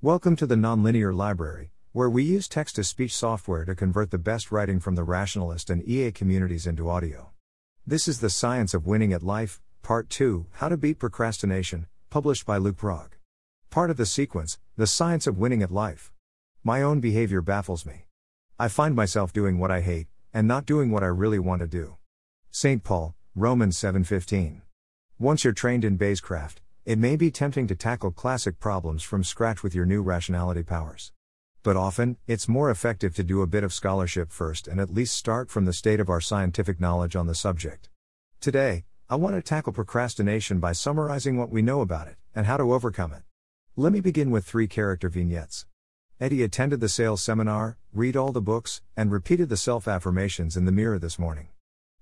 Welcome to the Nonlinear Library, where we use text to speech software to convert the best writing from the rationalist and EA communities into audio. This is The Science of Winning at Life, Part 2 How to Beat Procrastination, published by lukeprog. Part of the sequence The Science of Winning at Life. My own behavior baffles me. I find myself doing what I hate, and not doing what I really want to do. St. Paul, Romans 7:15. Once you're trained in Bayescraft, it may be tempting to tackle classic problems from scratch with your new rationality powers. But often, it's more effective to do a bit of scholarship first and at least start from the state of our scientific knowledge on the subject. Today, I want to tackle procrastination by summarizing what we know about it and how to overcome it. Let me begin with three character vignettes. Eddie attended the sales seminar, read all the books, and repeated the self affirmations in the mirror this morning.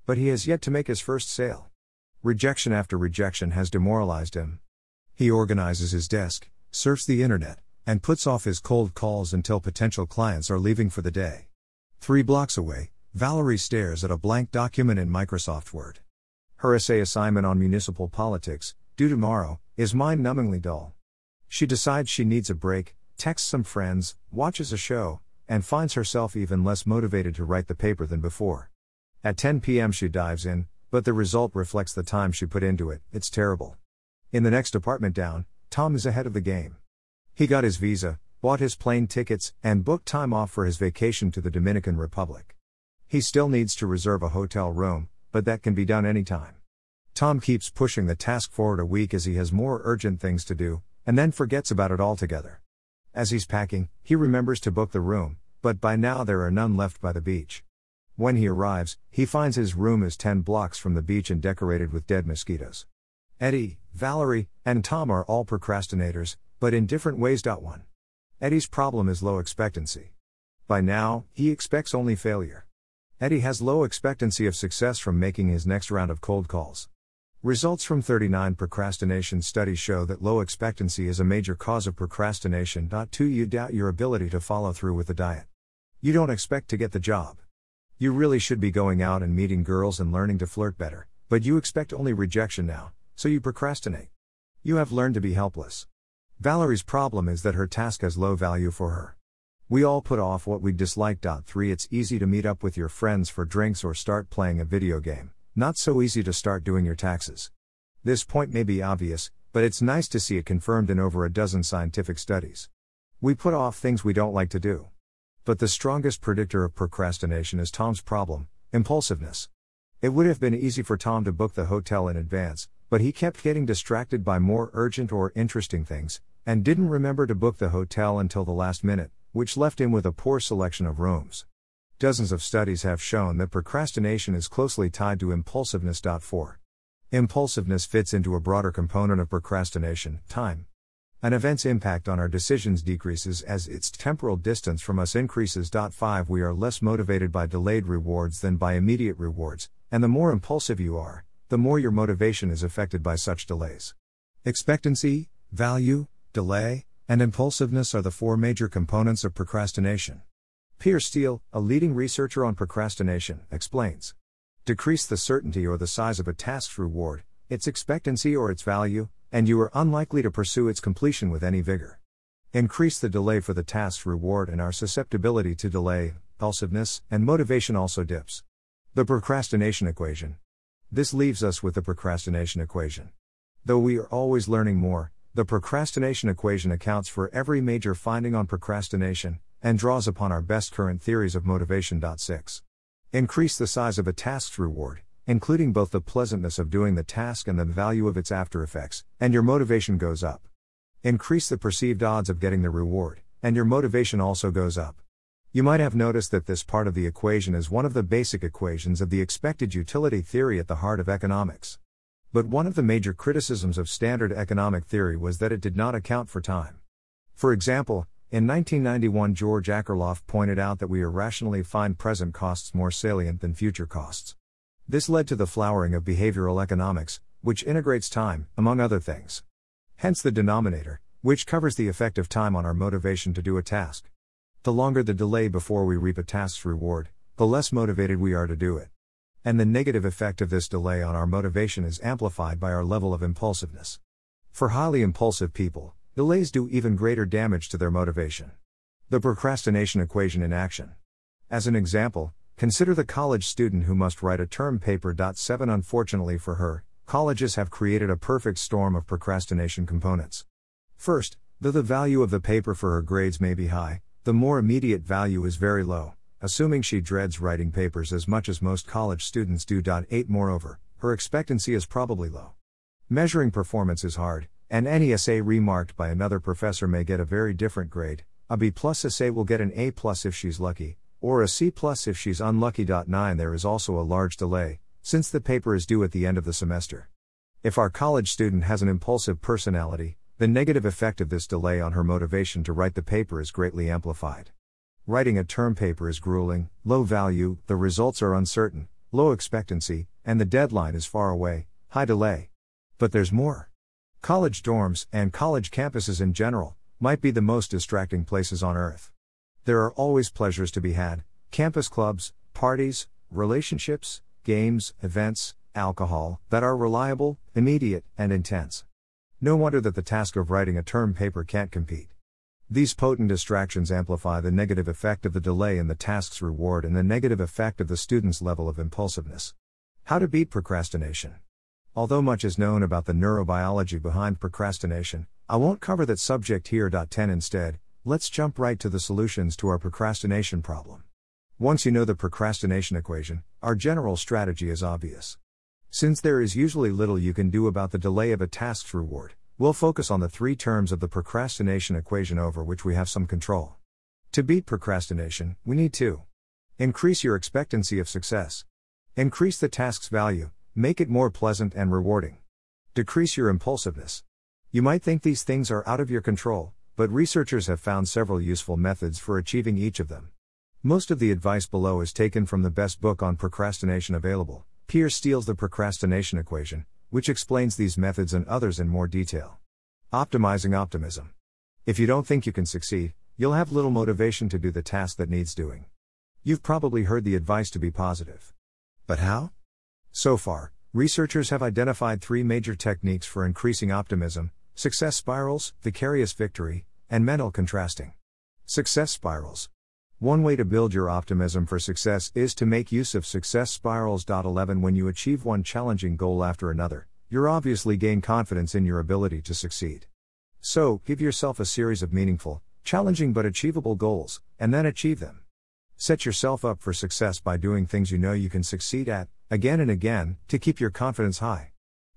But he has yet to make his first sale. Rejection after rejection has demoralized him, he organizes his desk, surfs the internet, and puts off his cold calls until potential clients are leaving for the day. Three blocks away, Valerie stares at a blank document in Microsoft Word. Her essay assignment on municipal politics, due tomorrow, is mind numbingly dull. She decides she needs a break, texts some friends, watches a show, and finds herself even less motivated to write the paper than before. At 10 p.m., she dives in, but the result reflects the time she put into it, it's terrible. In the next apartment down, Tom is ahead of the game. He got his visa, bought his plane tickets, and booked time off for his vacation to the Dominican Republic. He still needs to reserve a hotel room, but that can be done anytime. Tom keeps pushing the task forward a week as he has more urgent things to do, and then forgets about it altogether. As he's packing, he remembers to book the room, but by now there are none left by the beach. When he arrives, he finds his room is 10 blocks from the beach and decorated with dead mosquitoes. Eddie, Valerie, and Tom are all procrastinators, but in different ways. 1. Eddie's problem is low expectancy. By now, he expects only failure. Eddie has low expectancy of success from making his next round of cold calls. Results from 39 procrastination studies show that low expectancy is a major cause of procrastination. 2. You doubt your ability to follow through with the diet. You don't expect to get the job. You really should be going out and meeting girls and learning to flirt better, but you expect only rejection now. So you procrastinate. You have learned to be helpless. Valerie's problem is that her task has low value for her. We all put off what we dislike. 3 It's easy to meet up with your friends for drinks or start playing a video game, not so easy to start doing your taxes. This point may be obvious, but it's nice to see it confirmed in over a dozen scientific studies. We put off things we don't like to do. But the strongest predictor of procrastination is Tom's problem impulsiveness. It would have been easy for Tom to book the hotel in advance, but he kept getting distracted by more urgent or interesting things, and didn't remember to book the hotel until the last minute, which left him with a poor selection of rooms. Dozens of studies have shown that procrastination is closely tied to impulsiveness. 4. Impulsiveness fits into a broader component of procrastination time. An event's impact on our decisions decreases as its temporal distance from us increases. 5. We are less motivated by delayed rewards than by immediate rewards, and the more impulsive you are, the more your motivation is affected by such delays. Expectancy, value, delay, and impulsiveness are the four major components of procrastination. Piers Steel, a leading researcher on procrastination, explains Decrease the certainty or the size of a task's reward, its expectancy or its value, and you are unlikely to pursue its completion with any vigor. Increase the delay for the task's reward, and our susceptibility to delay, impulsiveness, and motivation also dips. The procrastination equation. This leaves us with the procrastination equation. Though we are always learning more, the procrastination equation accounts for every major finding on procrastination, and draws upon our best current theories of motivation. 6. Increase the size of a task's reward, including both the pleasantness of doing the task and the value of its after effects, and your motivation goes up. Increase the perceived odds of getting the reward, and your motivation also goes up. You might have noticed that this part of the equation is one of the basic equations of the expected utility theory at the heart of economics. But one of the major criticisms of standard economic theory was that it did not account for time. For example, in 1991, George Akerlof pointed out that we irrationally find present costs more salient than future costs. This led to the flowering of behavioral economics, which integrates time, among other things. Hence the denominator, which covers the effect of time on our motivation to do a task. The longer the delay before we reap a task's reward, the less motivated we are to do it. And the negative effect of this delay on our motivation is amplified by our level of impulsiveness. For highly impulsive people, delays do even greater damage to their motivation. The procrastination equation in action. As an example, consider the college student who must write a term paper. 7 Unfortunately for her, colleges have created a perfect storm of procrastination components. First, though the value of the paper for her grades may be high, the more immediate value is very low, assuming she dreads writing papers as much as most college students do. 8 Moreover, her expectancy is probably low. Measuring performance is hard, and any essay remarked by another professor may get a very different grade. A B plus essay will get an A plus if she's lucky, or a C plus if she's unlucky. 9 There is also a large delay, since the paper is due at the end of the semester. If our college student has an impulsive personality, the negative effect of this delay on her motivation to write the paper is greatly amplified. Writing a term paper is grueling, low value, the results are uncertain, low expectancy, and the deadline is far away, high delay. But there's more. College dorms, and college campuses in general, might be the most distracting places on earth. There are always pleasures to be had campus clubs, parties, relationships, games, events, alcohol, that are reliable, immediate, and intense. No wonder that the task of writing a term paper can't compete. These potent distractions amplify the negative effect of the delay in the task's reward and the negative effect of the student's level of impulsiveness. How to beat procrastination. Although much is known about the neurobiology behind procrastination, I won't cover that subject here. 10 Instead, let's jump right to the solutions to our procrastination problem. Once you know the procrastination equation, our general strategy is obvious. Since there is usually little you can do about the delay of a task's reward, we'll focus on the three terms of the procrastination equation over which we have some control. To beat procrastination, we need to increase your expectancy of success, increase the task's value, Make it more pleasant and rewarding. Decrease your impulsiveness. You might think these things are out of your control, but researchers have found several useful methods for achieving each of them. Most of the advice below is taken from the best book on procrastination available, Piers Steel's The Procrastination Equation, which explains these methods and others in more detail. Optimizing optimism. If you don't think you can succeed, you'll have little motivation to do the task that needs doing. You've probably heard the advice to be positive. But how? So far, researchers have identified three major techniques for increasing optimism success spirals, vicarious victory, and mental contrasting. Success spirals. One way to build your optimism for success is to make use of success spirals. 11 When you achieve one challenging goal after another, you're obviously gain confidence in your ability to succeed. So, give yourself a series of meaningful, challenging but achievable goals, and then achieve them. Set yourself up for success by doing things you know you can succeed at, again and again, to keep your confidence high.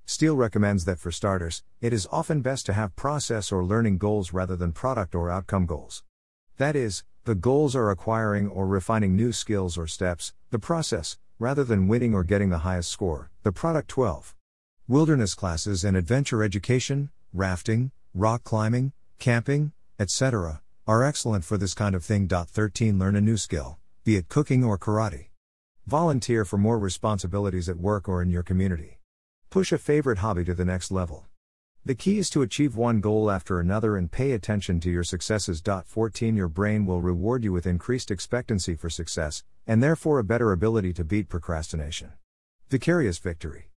Steel recommends that for starters, it is often best to have process or learning goals rather than product or outcome goals. That is, the goals are acquiring or refining new skills or steps, the process, rather than winning or getting the highest score, the product 12. Wilderness classes and adventure education, rafting, rock climbing, camping, etc., are excellent for this kind of thing. 13 Learn a new skill, be it cooking or karate. Volunteer for more responsibilities at work or in your community. Push a favorite hobby to the next level. The key is to achieve one goal after another and pay attention to your successes. 14 Your brain will reward you with increased expectancy for success, and therefore a better ability to beat procrastination. Vicarious victory.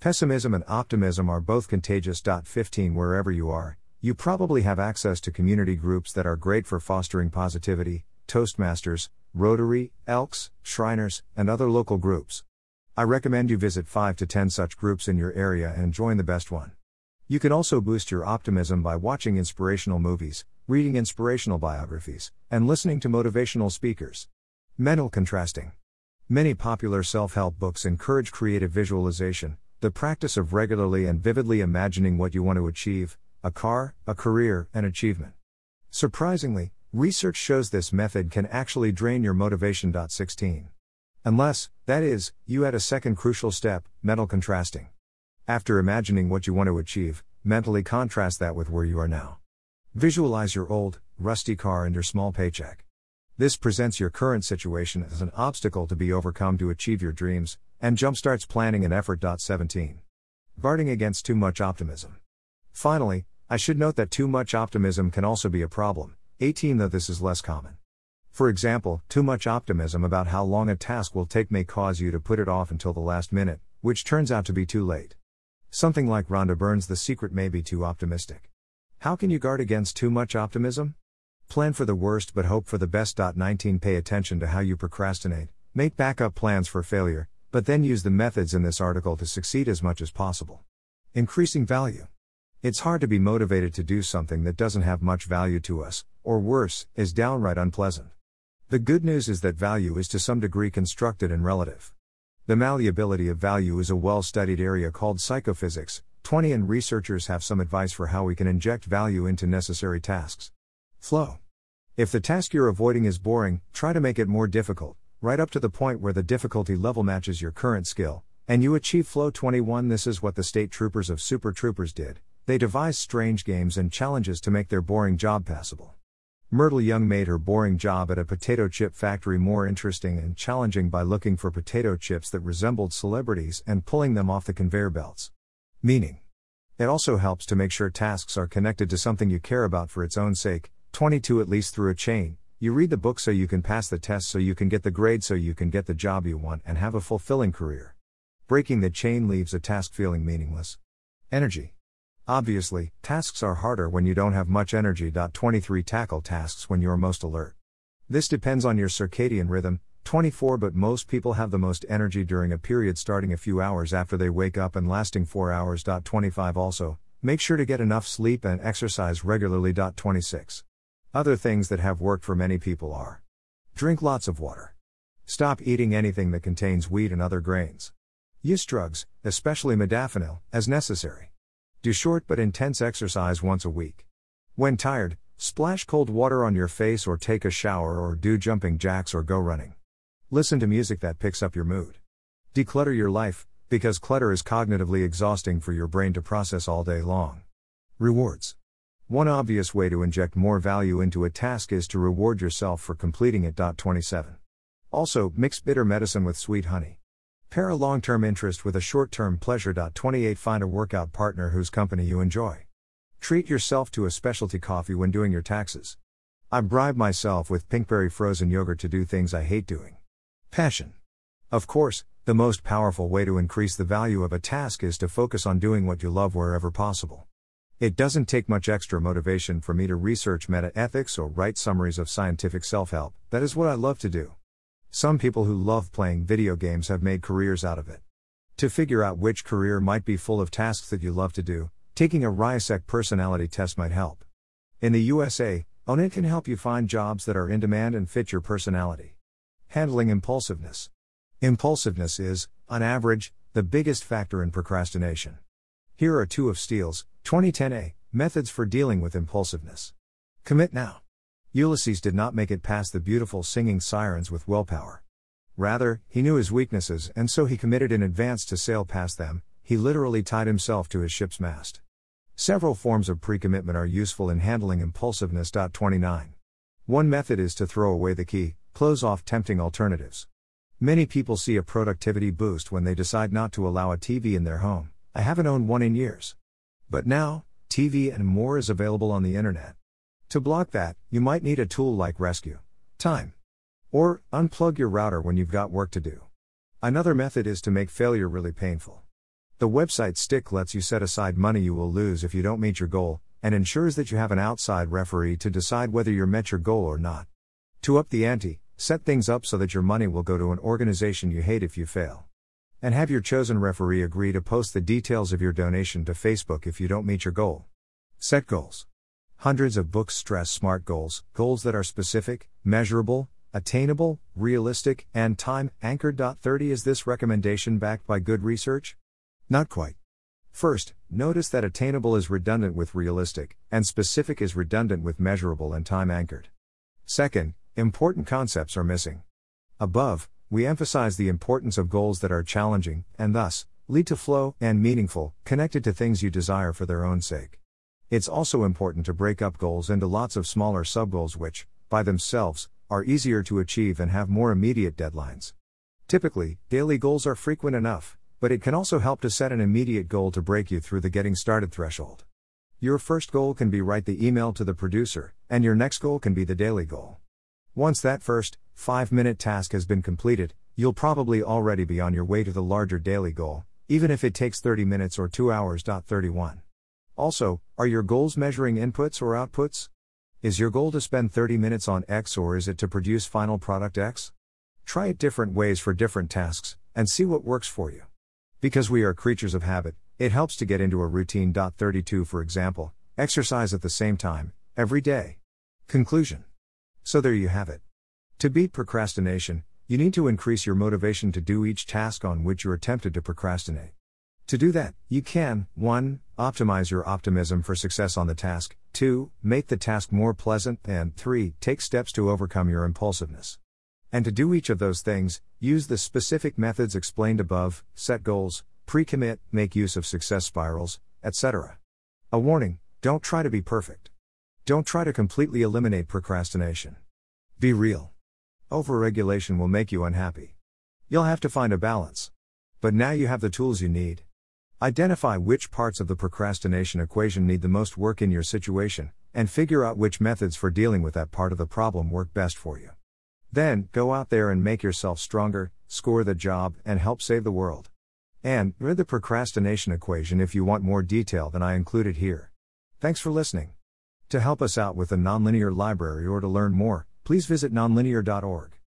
Pessimism and optimism are both contagious. 15 Wherever you are, you probably have access to community groups that are great for fostering positivity, Toastmasters, Rotary, Elks, Shriners, and other local groups. I recommend you visit 5 to 10 such groups in your area and join the best one. You can also boost your optimism by watching inspirational movies, reading inspirational biographies, and listening to motivational speakers. Mental contrasting. Many popular self help books encourage creative visualization, the practice of regularly and vividly imagining what you want to achieve a car, a career, an achievement. Surprisingly, Research shows this method can actually drain your motivation. 16. Unless, that is, you add a second crucial step, mental contrasting. After imagining what you want to achieve, mentally contrast that with where you are now. Visualize your old, rusty car and your small paycheck. This presents your current situation as an obstacle to be overcome to achieve your dreams, and jumpstarts planning and effort. 17. Guarding against too much optimism. Finally, I should note that too much optimism can also be a problem 18 Though this is less common. For example, too much optimism about how long a task will take may cause you to put it off until the last minute, which turns out to be too late. Something like Rhonda Byrne's The Secret may be too optimistic. How can you guard against too much optimism? Plan for the worst but hope for the best. 19 Pay attention to how you procrastinate, make backup plans for failure, but then use the methods in this article to succeed as much as possible. Increasing value. It's hard to be motivated to do something that doesn't have much value to us, or worse, is downright unpleasant. The good news is that value is to some degree constructed and relative. The malleability of value is a well studied area called psychophysics. 20 and researchers have some advice for how we can inject value into necessary tasks. Flow. If the task you're avoiding is boring, try to make it more difficult, right up to the point where the difficulty level matches your current skill, and you achieve flow 21. This is what the state troopers of Super Troopers did. They devised strange games and challenges to make their boring job passable. Myrtle Young made her boring job at a potato chip factory more interesting and challenging by looking for potato chips that resembled celebrities and pulling them off the conveyor belts. Meaning. It also helps to make sure tasks are connected to something you care about for its own sake. 22 At least through a chain. You read the book so you can pass the test so you can get the grade so you can get the job you want and have a fulfilling career. Breaking the chain leaves a task feeling meaningless. Energy. Obviously, tasks are harder when you don't have much energy. 23 Tackle tasks when you're most alert. This depends on your circadian rhythm. 24 But most people have the most energy during a period starting a few hours after they wake up and lasting 4 hours. 25 Also, make sure to get enough sleep and exercise regularly. 26 Other things that have worked for many people are Drink lots of water. Stop eating anything that contains wheat and other grains. Use drugs, especially modafinil, as necessary. Do short but intense exercise once a week. When tired, splash cold water on your face or take a shower or do jumping jacks or go running. Listen to music that picks up your mood. Declutter your life, because clutter is cognitively exhausting for your brain to process all day long. Rewards. One obvious way to inject more value into a task is to reward yourself for completing it. 27. Also, mix bitter medicine with sweet honey. Pair a long term interest with a short term pleasure. 28 Find a workout partner whose company you enjoy. Treat yourself to a specialty coffee when doing your taxes. I bribe myself with Pinkberry frozen yogurt to do things I hate doing. Passion. Of course, the most powerful way to increase the value of a task is to focus on doing what you love wherever possible. It doesn't take much extra motivation for me to research meta ethics or write summaries of scientific self help, that is what I love to do. Some people who love playing video games have made careers out of it. To figure out which career might be full of tasks that you love to do, taking a RIASEC personality test might help. In the USA, O*NET can help you find jobs that are in demand and fit your personality. Handling impulsiveness. Impulsiveness is, on average, the biggest factor in procrastination. Here are two of Steel's 2010A methods for dealing with impulsiveness. Commit now. Ulysses did not make it past the beautiful singing sirens with willpower. Rather, he knew his weaknesses and so he committed in advance to sail past them, he literally tied himself to his ship's mast. Several forms of pre commitment are useful in handling impulsiveness. 29. One method is to throw away the key, close off tempting alternatives. Many people see a productivity boost when they decide not to allow a TV in their home. I haven't owned one in years. But now, TV and more is available on the internet. To block that, you might need a tool like Rescue Time. Or, unplug your router when you've got work to do. Another method is to make failure really painful. The website stickK lets you set aside money you will lose if you don't meet your goal, and ensures that you have an outside referee to decide whether you met your goal or not. To up the ante, set things up so that your money will go to an organization you hate if you fail. And have your chosen referee agree to post the details of your donation to Facebook if you don't meet your goal. Set goals. Hundreds of books stress SMART goals, goals that are specific, measurable, attainable, realistic, and time anchored. 30 Is this recommendation backed by good research? Not quite. First, notice that attainable is redundant with realistic, and specific is redundant with measurable and time anchored. Second, important concepts are missing. Above, we emphasize the importance of goals that are challenging, and thus, lead to flow and meaningful, connected to things you desire for their own sake. It's also important to break up goals into lots of smaller subgoals which, by themselves, are easier to achieve and have more immediate deadlines. Typically, daily goals are frequent enough, but it can also help to set an immediate goal to break you through the getting started threshold. Your first goal can be write the email to the producer, and your next goal can be the daily goal. Once that first, 5 minute task has been completed, you'll probably already be on your way to the larger daily goal, even if it takes 30 minutes or 2 hours. 31. Also, are your goals measuring inputs or outputs? Is your goal to spend 30 minutes on X or is it to produce final product X? Try it different ways for different tasks, and see what works for you. Because we are creatures of habit, it helps to get into a routine. 32 For example, exercise at the same time, every day. Conclusion. So there you have it. To beat procrastination, you need to increase your motivation to do each task on which you're tempted to procrastinate. To do that, you can 1. Optimize your optimism for success on the task, 2. Make the task more pleasant, and 3. Take steps to overcome your impulsiveness. And to do each of those things, use the specific methods explained above set goals, pre commit, make use of success spirals, etc. A warning don't try to be perfect. Don't try to completely eliminate procrastination. Be real. Overregulation will make you unhappy. You'll have to find a balance. But now you have the tools you need. Identify which parts of the procrastination equation need the most work in your situation, and figure out which methods for dealing with that part of the problem work best for you. Then, go out there and make yourself stronger, score the job, and help save the world. And, read the procrastination equation if you want more detail than I included here. Thanks for listening. To help us out with the Nonlinear Library or to learn more, please visit nonlinear.org.